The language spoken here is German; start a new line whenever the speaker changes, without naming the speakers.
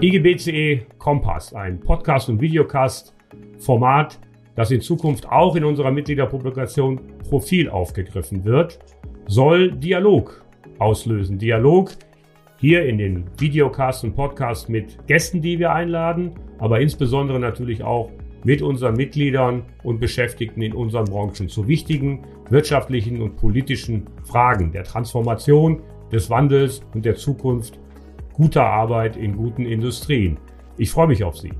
IGBCE Kompass, ein Podcast- und Videocast-Format, das in Zukunft auch in unserer Mitgliederpublikation Profil aufgegriffen wird, soll Dialog auslösen. Dialog hier in den Videocasts und Podcasts mit Gästen, die wir einladen, aber insbesondere natürlich auch mit unseren Mitgliedern und Beschäftigten in unseren Branchen zu wichtigen wirtschaftlichen und politischen Fragen der Transformation, des Wandels und der Zukunft guter Arbeit in guten Industrien. Ich freue mich auf Sie.